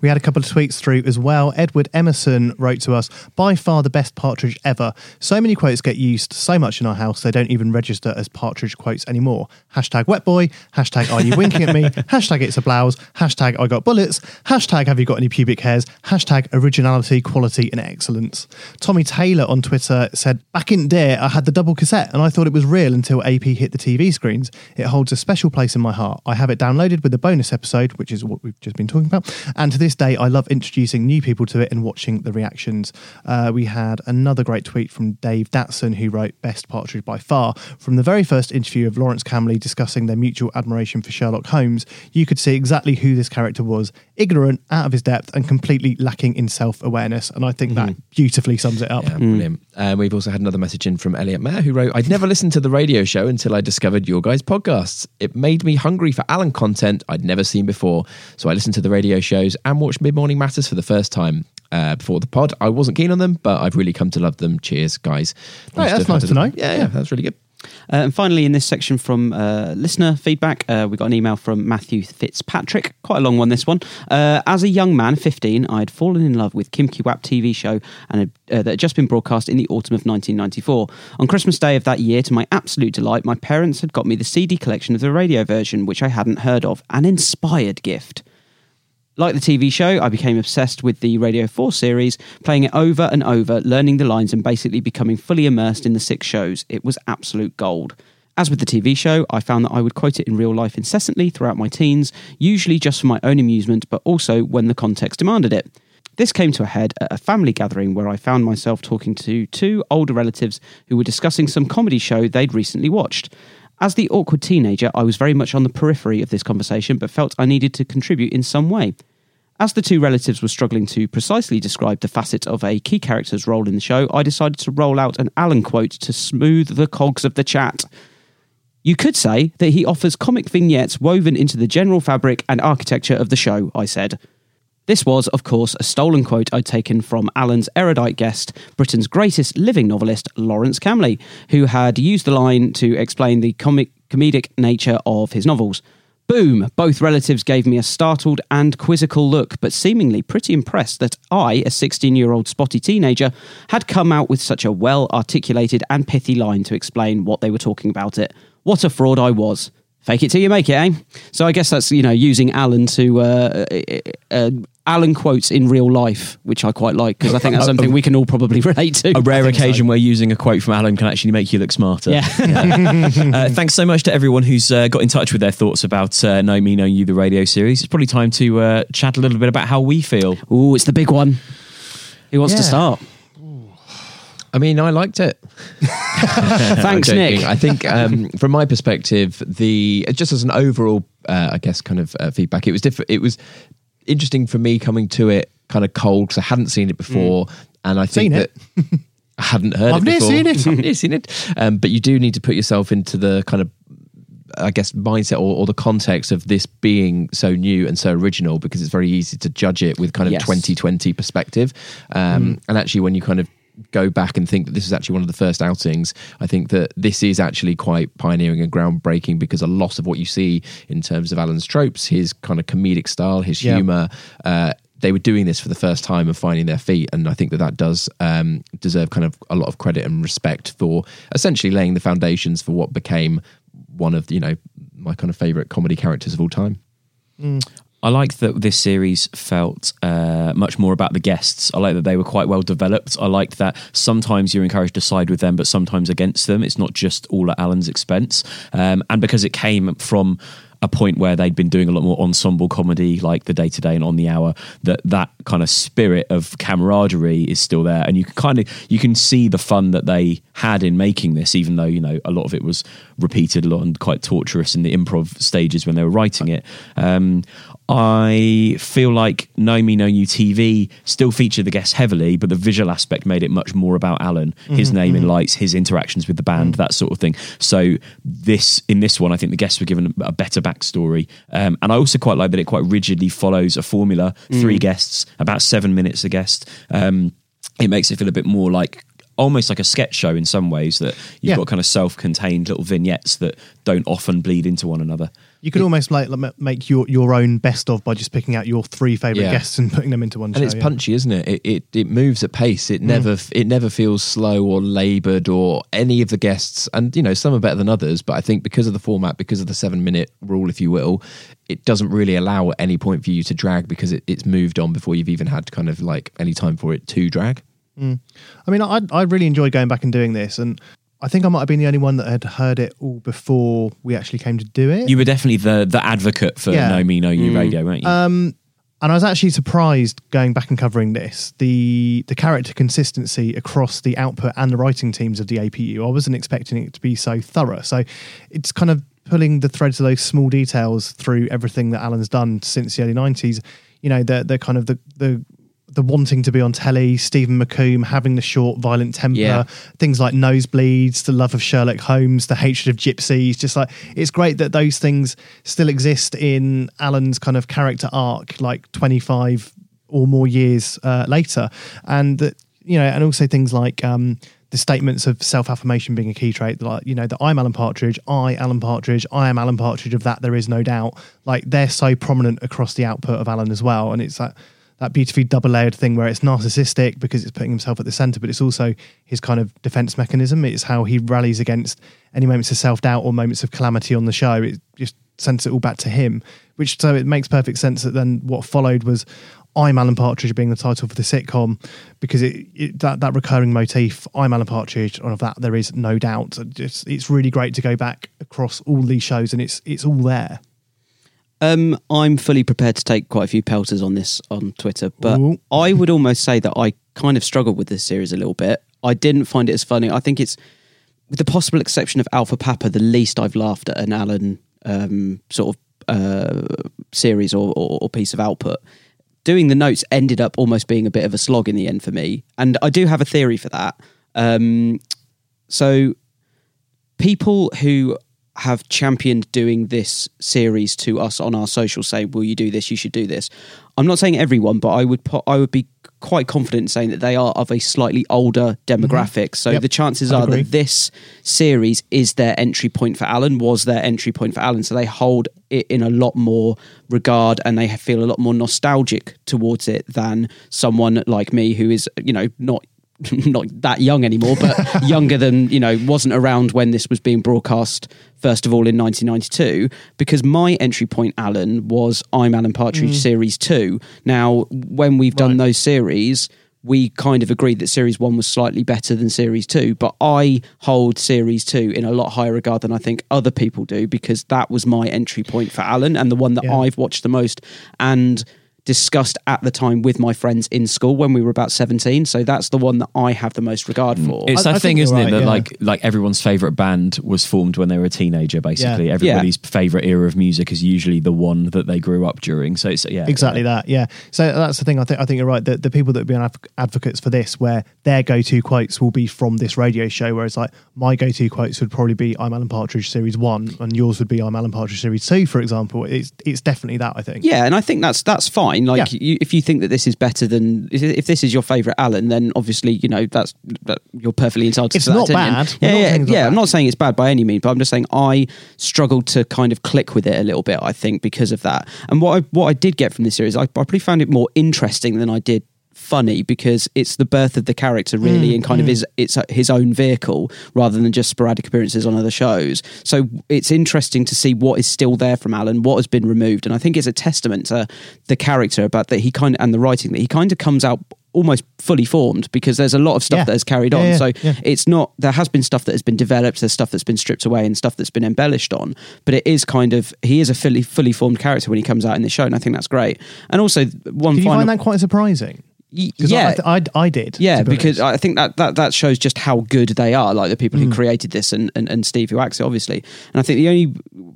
We had a couple of tweets through as well. Edward Emerson wrote to us, by far the best partridge ever. So many quotes get used so much in our house, they don't even register as partridge quotes anymore. Hashtag wet boy, hashtag are you winking at me, hashtag it's a blouse, hashtag I got bullets, hashtag have you got any pubic hairs, hashtag originality, quality and excellence. Tommy Taylor on Twitter said, back in there I had the double cassette and I thought it was real until AP hit the TV screens. It holds a special place in my heart. I have it downloaded with the bonus episode, which is what we've just been talking about, and and to this day, I love introducing new people to it and watching the reactions. Uh, we had another great tweet from Dave Datson, who wrote Best Partridge by far. From the very first interview of Lawrence Camley discussing their mutual admiration for Sherlock Holmes, you could see exactly who this character was ignorant, out of his depth, and completely lacking in self awareness. And I think that beautifully sums it up. Yeah, brilliant. Um, we've also had another message in from Elliot Mayer who wrote, I'd never listened to the radio show until I discovered your guys' podcasts. It made me hungry for Alan content I'd never seen before. So I listened to the radio shows and watched Mid Morning Matters for the first time. Uh, before the pod, I wasn't keen on them, but I've really come to love them. Cheers, guys. Oh, yeah, that's nice to know. Yeah, yeah, that's really good. Uh, and finally, in this section from uh, listener feedback, uh, we got an email from Matthew Fitzpatrick. Quite a long one, this one. Uh, as a young man, 15, I had fallen in love with Kim Kiwap TV show and had, uh, that had just been broadcast in the autumn of 1994. On Christmas Day of that year, to my absolute delight, my parents had got me the CD collection of the radio version, which I hadn't heard of. An inspired gift. Like the TV show, I became obsessed with the Radio 4 series, playing it over and over, learning the lines, and basically becoming fully immersed in the six shows. It was absolute gold. As with the TV show, I found that I would quote it in real life incessantly throughout my teens, usually just for my own amusement, but also when the context demanded it. This came to a head at a family gathering where I found myself talking to two older relatives who were discussing some comedy show they'd recently watched. As the awkward teenager, I was very much on the periphery of this conversation, but felt I needed to contribute in some way. As the two relatives were struggling to precisely describe the facet of a key character's role in the show, I decided to roll out an Alan quote to smooth the cogs of the chat. You could say that he offers comic vignettes woven into the general fabric and architecture of the show, I said. This was, of course, a stolen quote I'd taken from Alan's erudite guest, Britain's greatest living novelist, Lawrence Camley, who had used the line to explain the comic comedic nature of his novels. Boom! Both relatives gave me a startled and quizzical look, but seemingly pretty impressed that I, a 16 year old spotty teenager, had come out with such a well articulated and pithy line to explain what they were talking about it. What a fraud I was. Fake it till you make it, eh? So I guess that's, you know, using Alan to. Uh, uh, uh, Alan quotes in real life, which I quite like because I think that's something we can all probably relate to. A rare occasion where using a quote from Alan can actually make you look smarter. Yeah. uh, thanks so much to everyone who's uh, got in touch with their thoughts about uh, Know Me, Know You, the radio series. It's probably time to uh, chat a little bit about how we feel. Oh, it's the big one. Who wants to start? I mean, I liked it. Thanks, Nick. I think, um, from my perspective, the just as an overall, uh, I guess, kind of uh, feedback, it was different. It was interesting for me coming to it kind of cold because I hadn't seen it before, and I think Seen that. it. I hadn't heard I've it never seen it. I've never seen it. Um, but you do need to put yourself into the kind of I guess mindset or, or the context of this being so new and so original because it's very easy to judge it with kind of Yes. 2020 perspective. Um, And actually, when you kind of go back and think that this is actually one of the first outings, I think that this is actually quite pioneering and groundbreaking because a lot of what you see in terms of Alan's tropes, his kind of comedic style, his Yeah. humor, uh, they were doing this for the first time and finding their feet. And I think that that does um, deserve kind of a lot of credit and respect for essentially laying the foundations for what became one of, you know, my kind of favorite comedy characters of all time. I like that this series felt uh, much more about the guests. I like that they were quite well developed. I liked that sometimes you're encouraged to side with them, but sometimes against them. It's not just all at Alan's expense. Um, and because it came from a point where they'd been doing a lot more ensemble comedy, like the day to day and on the hour, that that kind of spirit of camaraderie is still there, and you can kind of you can see the fun that they had in making this, even though you know a lot of it was repeated a lot and quite torturous in the improv stages when they were writing it. Um, I feel like Know Me, Know You TV still featured the guests heavily, but the visual aspect made it much more about Alan, his Mhm, name in mhm. lights, his interactions with the band, that sort of thing. So this in this one, I think the guests were given a better backstory, um, and I also quite like that it quite rigidly follows a formula: three Mm. guests, about seven minutes a guest. Um, it makes it feel a bit more like almost like a sketch show in some ways that you've Yeah. got kind of self-contained little vignettes that don't often bleed into one another. You could almost like make your your own best of by just picking out your three favorite Yeah. guests and putting them into one and show. it's yeah. punchy, isn't it? It it, it moves at pace. It Mm. never f it never feels slow or laboured or any of the guests. And you know, some are better than others, but I think because of the format, because of the seven minute rule, if you will, it doesn't really allow at any point for you to drag because it, it's moved on before you've even had kind of like any time for it to drag. Mm. I mean, I I really enjoy going back and doing this, and I think I might have been the only one that had heard it all before we actually came to do it. You were definitely the the advocate for Yeah. Know Me, Know You Mm. radio, weren't you? Um, and I was actually surprised going back and covering this the the character consistency across the output and the writing teams of the APU. I wasn't expecting it to be so thorough. So it's kind of pulling the threads of those small details through everything that Alan's done since the early nineties. You know, the the kind of the the the wanting to be on telly, Stephen McComb having the short, violent temper, Yeah. things like nosebleeds, the love of Sherlock Holmes, the hatred of gypsies. Just like it's great that those things still exist in Alan's kind of character arc, like 25 or more years uh, later. And that, you know, and also things like, um, the statements of self affirmation being a key trait, like, you know, that I'm Alan Partridge, I, Alan Partridge, I am Alan Partridge, of that there is no doubt. Like, they're so prominent across the output of Alan as well. And it's that, that beautifully double layered thing where it's narcissistic because it's putting himself at the center, but it's also his kind of defense mechanism. It's how he rallies against any moments of self doubt or moments of calamity on the show. It just sends it all back to him, which so it makes perfect sense that then what followed was I'm Alan Partridge being the title for the sitcom because it, it that that recurring motif I'm Alan Partridge and of that there is no doubt. It's it's really great to go back across all these shows and it's it's all there. Um, I'm fully prepared to take quite a few pelters on this on Twitter, but Ooh. I would almost say that I kind of struggled with this series a little bit. I didn't find it as funny. I think it's, with the possible exception of Alpha Papa, the least I've laughed at an Alan um, sort of uh, series or, or, or piece of output. Doing the notes ended up almost being a bit of a slog in the end for me, and I do have a theory for that. Um, so people who have championed doing this series to us on our social say will you do this? You should do this. I'm not saying everyone but i would put i would be quite confident in saying that they are of a slightly older demographic. Mm-hmm. So Yep. the chances I'd are agree. that this series is their entry point for alan was their entry point for alan so they hold it in a lot more regard and they feel a lot more nostalgic towards it than someone like me who is you know not not that young anymore, but younger than you know, wasn't around when this was being broadcast. First of all, in 1992, because my entry point, Alan, was I'm Alan Partridge Mm. Series Two. Now, when we've done those series, we kind of agreed that Series One was slightly better than Series Two, but I hold Series Two in a lot higher regard than I think other people do because that was my entry point for Alan and the one that Yeah. I've watched the most and discussed at the time with my friends in school when we were about 17 so that's the one that i have the most regard for It's that I thing, isn't you're it? That yeah. like like everyone's favorite band was formed when they were a teenager. Basically, Yeah. everybody's favorite era of music is usually the one that they grew up during. So it's yeah, exactly that yeah so that's the thing i think i think you're right the, the people that have been adv- advocates for this where their go-to quotes will be from this radio show whereas like my go-to quotes would probably be i'm alan partridge series one and yours would be i'm alan partridge series two for example it's it's definitely that i think yeah and i think that's that's fine like Yeah. you, if you think that this is better than if- this is your favorite alan then obviously you know that's that you're perfectly entitled It's to that not opinion. bad. Yeah not yeah, it's not yeah i'm not saying it's bad by any means but i'm just saying i struggled to kind of click with it a little bit i think because of that and what i what i did get from this series i, I probably found it more interesting than i did funny because it's the birth of the character really Mm, and kind of mm. his it's his own vehicle rather than just sporadic appearances on other shows so it's interesting to see what is still there from alan what has been removed and i think it's a testament to the character about that he kind of and the writing that he kind of comes out almost fully formed because there's a lot of stuff Yeah. that has carried on yeah, so yeah. it's not there has been stuff that has been developed there's stuff that's been stripped away and stuff that's been embellished on but it is kind of he is a fully fully formed character when he comes out in the show and i think that's great and also one did you find that quite surprising yeah I, I, I did yeah, be because honest. I think that, that that shows just how good they are, like the people who Mm. created this and, and, and Steve who acts it, obviously. And I think the only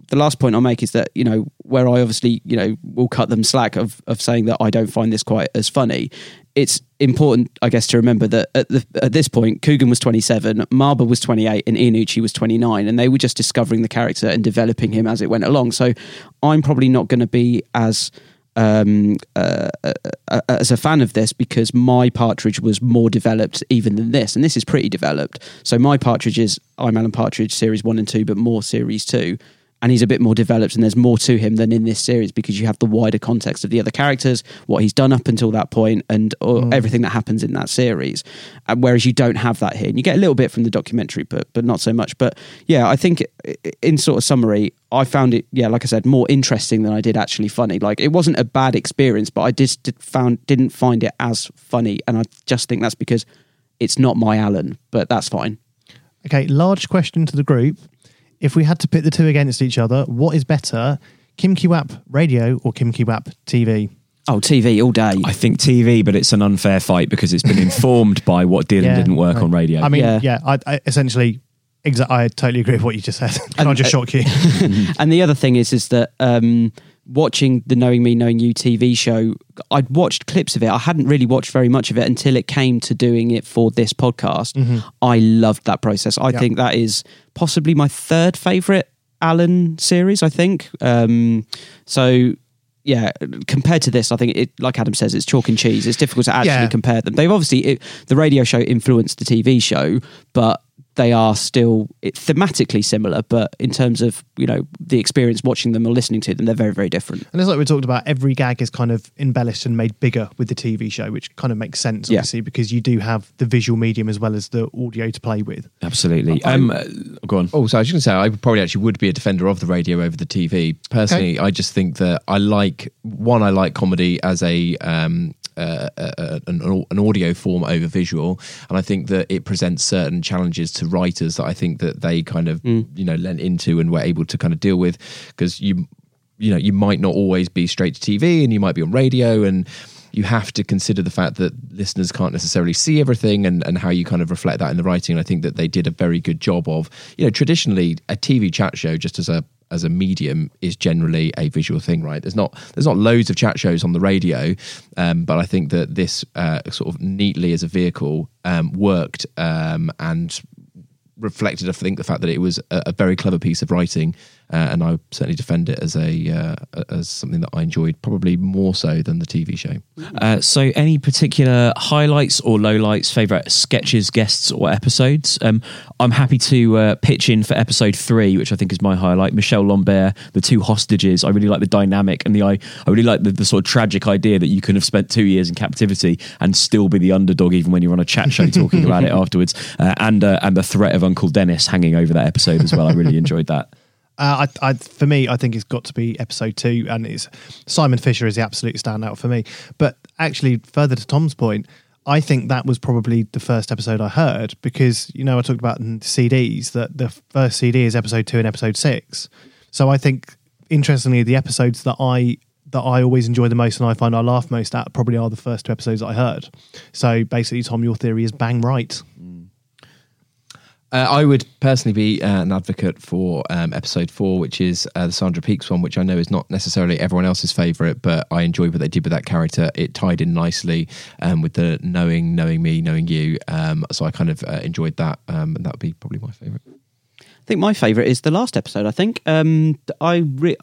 the last point I'll make is that, you know, where I obviously, you know, will cut them slack of, of saying that I don't find this quite as funny. It's important, I guess, to remember that at the at this point, Coogan was 27, Marber was 28, and Iannucci was 29, and they were just discovering the character and developing him as it went along. So I'm probably not going to be as um, uh, uh, uh, as a fan of this because my partridge was more developed even than this, and this is pretty developed. So my partridge is I'm Alan Partridge series one and two, but more series two. And he's a bit more developed, and there's more to him than in this series because you have the wider context of the other characters, what he's done up until that point, and or Mm. everything that happens in that series. And whereas you don't have that here, and you get a little bit from the documentary, but but not so much. But yeah, I think in sort of summary, I found it, yeah, like I said, more interesting than I did actually funny. Like it wasn't a bad experience, but I just did found didn't find it as funny, and I just think that's because it's not my Alan, but that's fine. Okay, large question to the group. If we had to pit the two against each other, what is better, Kim Kiwap radio or Kim Kiwap TV? Oh, TV all day. I think TV, but it's an unfair fight because it's been informed by what did and didn't work on radio. I mean, Yeah. yeah, I, I essentially, exa- I totally agree with what you just said. Can I just shock you? and the other thing is, is that um, watching the Knowing Me, Knowing You TV show, I'd watched clips of it. I hadn't really watched very much of it until it came to doing it for this podcast. Mhm. I loved that process. I Yeah. think that is possibly my third favorite Alan series. I think um, so. Yeah, compared to this, I think it, like Adam says, it's chalk and cheese. It's difficult to actually Yeah. compare them. They've obviously it, the radio show influenced the TV show, but they are still thematically similar. But in terms of you know the experience watching them or listening to them, they're very very different. And it's like we talked about, every gag is kind of embellished and made bigger with the TV show, which kind of makes sense, Yeah. obviously, because you do have the visual medium as well as the audio to play with. Absolutely. Um, uh, go on. Oh, so I was going to say, I probably actually would be a defender of the radio over the TV. Personally, I just think that I like one. I like comedy as a um, uh, uh, an, an audio form over visual, and I think that it presents certain challenges to writers that I think that they kind of you know lent into and were able to kind of deal with because you you know you might not always be straight to TV and you might be on radio and you have to consider the fact that listeners can't necessarily see everything and, and how you kind of reflect that in the writing. And I think that they did a very good job of, you know, traditionally a TV chat show just as a as a medium is generally a visual thing, right? There's not there's not loads of chat shows on the radio, um, but I think that this uh, sort of neatly as a vehicle um, worked um, and reflected, I think, the fact that it was a, a very clever piece of writing, uh, and I certainly defend it as a uh, as something that I enjoyed probably more so than the TV show. Uh, so, any particular highlights or lowlights, favourite sketches, guests, or episodes? Um, I'm happy to uh, pitch in for episode three, which I think is my highlight. Michelle Lambert, the two hostages. I really like the dynamic and the I, I really like the, the sort of tragic idea that you can have spent two years in captivity and still be the underdog, even when you're on a chat show talking about it afterwards. Uh, and uh, and the threat of Uncle Dennis hanging over that episode as well. I really enjoyed that. Uh, I, I, for me, I think it's got to be episode two, and it's Simon Fisher is the absolute standout for me. But actually, further to Tom's point, I think that was probably the first episode I heard because you know I talked about CDs that the first CD is episode two and episode six. So I think interestingly, the episodes that I that I always enjoy the most and I find I laugh most at probably are the first two episodes I heard. So basically, Tom, your theory is bang right. Uh, I would personally be uh, an advocate for um, episode four, which is uh, the Sandra Peaks one, which I know is not necessarily everyone else's favourite, but I enjoyed what they did with that character. It tied in nicely um, with the knowing, knowing me, knowing you. Um, so I kind of uh, enjoyed that, um, and that would be probably my favourite. I think my favourite is the last episode. I think um, I re-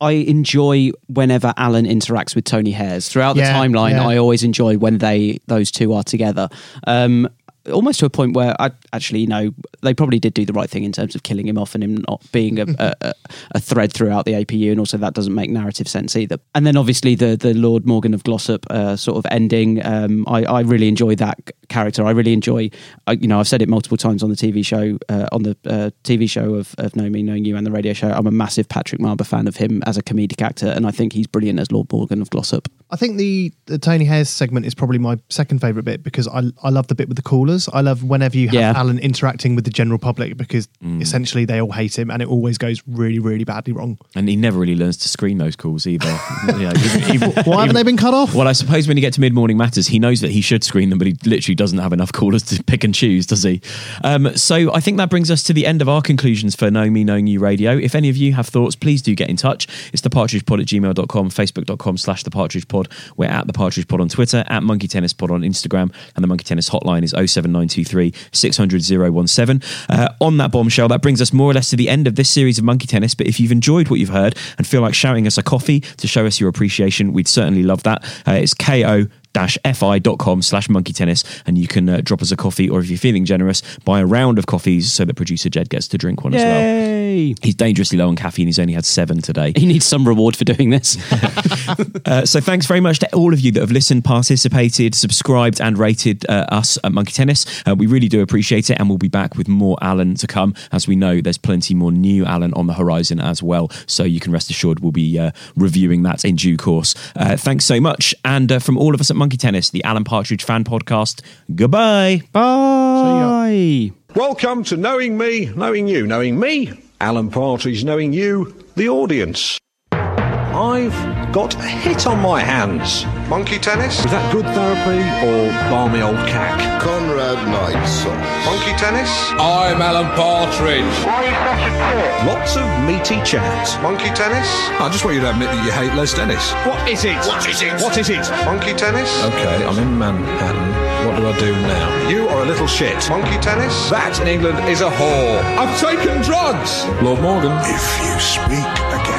I enjoy whenever Alan interacts with Tony Hayes throughout the Yeah, timeline. yeah. I always enjoy when they those two are together. Um, almost to a point where I actually, you know, they probably did do the right thing in terms of killing him off and him not being a, a, a- a thread throughout the APU, and also that doesn't make narrative sense either. And then obviously the the Lord Morgan of Glossop uh, sort of ending. Um, I, I really enjoy that character. I really enjoy, I, you know, I've said it multiple times on the TV show, uh, on the uh, TV show of, of Know Me, Knowing You, and the radio show. I'm a massive Patrick Marber fan of him as a comedic actor, and I think he's brilliant as Lord Morgan of Glossop. I think the, the Tony Hayes segment is probably my second favourite bit because I I love the bit with the callers. I love whenever you have Yeah. Alan interacting with the general public because Mm. essentially they all hate him and it always goes really, really badly wrong. And he never really learns to screen those calls either. Yeah, even- even- Why haven't they been cut off? Well, I suppose when you get to mid morning matters, he knows that he should screen them, but he literally doesn't have enough callers to pick and choose, does he? Um, so I think that brings us to the end of our conclusions for Knowing Me, Knowing You Radio. If any of you have thoughts, please do get in touch. It's the partridgepod at gmail.com, facebook.com slash the partridge pod. We're at the partridge pod on Twitter, at monkey tennis pod on Instagram, and the monkey tennis hotline is 07923 600 017. Uh, on that bombshell, that brings us more or less to the end of this series of monkey tennis. But if you've enjoyed what you've heard and feel like shouting us a coffee to show us your appreciation, we'd certainly love that. Uh, it's ko fi.com slash monkey tennis and you can uh, drop us a coffee or if you're feeling generous buy a round of coffees so that producer jed gets to drink one as well Yay! he's dangerously low on caffeine he's only had seven today He needs some reward for doing this. uh, so thanks very much to all of you that have listened, participated, subscribed, and rated uh, us at Monkey Tennis. Uh, we really do appreciate it, and we'll be back with more Alan to come. As we know, there's plenty more new Alan on the horizon as well. So you can rest assured we'll be uh, reviewing that in due course. Uh, thanks so much, and uh, from all of us at Monkey Tennis, the Alan Partridge Fan Podcast. Goodbye. Bye. Welcome to Knowing Me, Knowing You. Knowing me, Alan Partridge, knowing you, the audience. I've got a hit on my hands. Monkey tennis? Was that good therapy or balmy old cack? Conrad Knight socks. Monkey tennis? I'm Alan Partridge. Why are you such a prick? Lots of meaty chat. Monkey tennis? I just want you to admit that you hate Les Dennis. What is it? What is it? What is it? Monkey tennis? Okay, I'm in Manhattan. What do I do now? You are a little shit. Monkey tennis? That in England is a whore. I've taken drugs! Lord Morgan. If you speak again, I will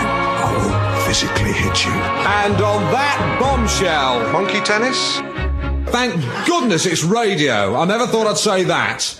physically hit you. And on that bombshell. Monkey tennis? Thank goodness it's radio. I never thought I'd say that.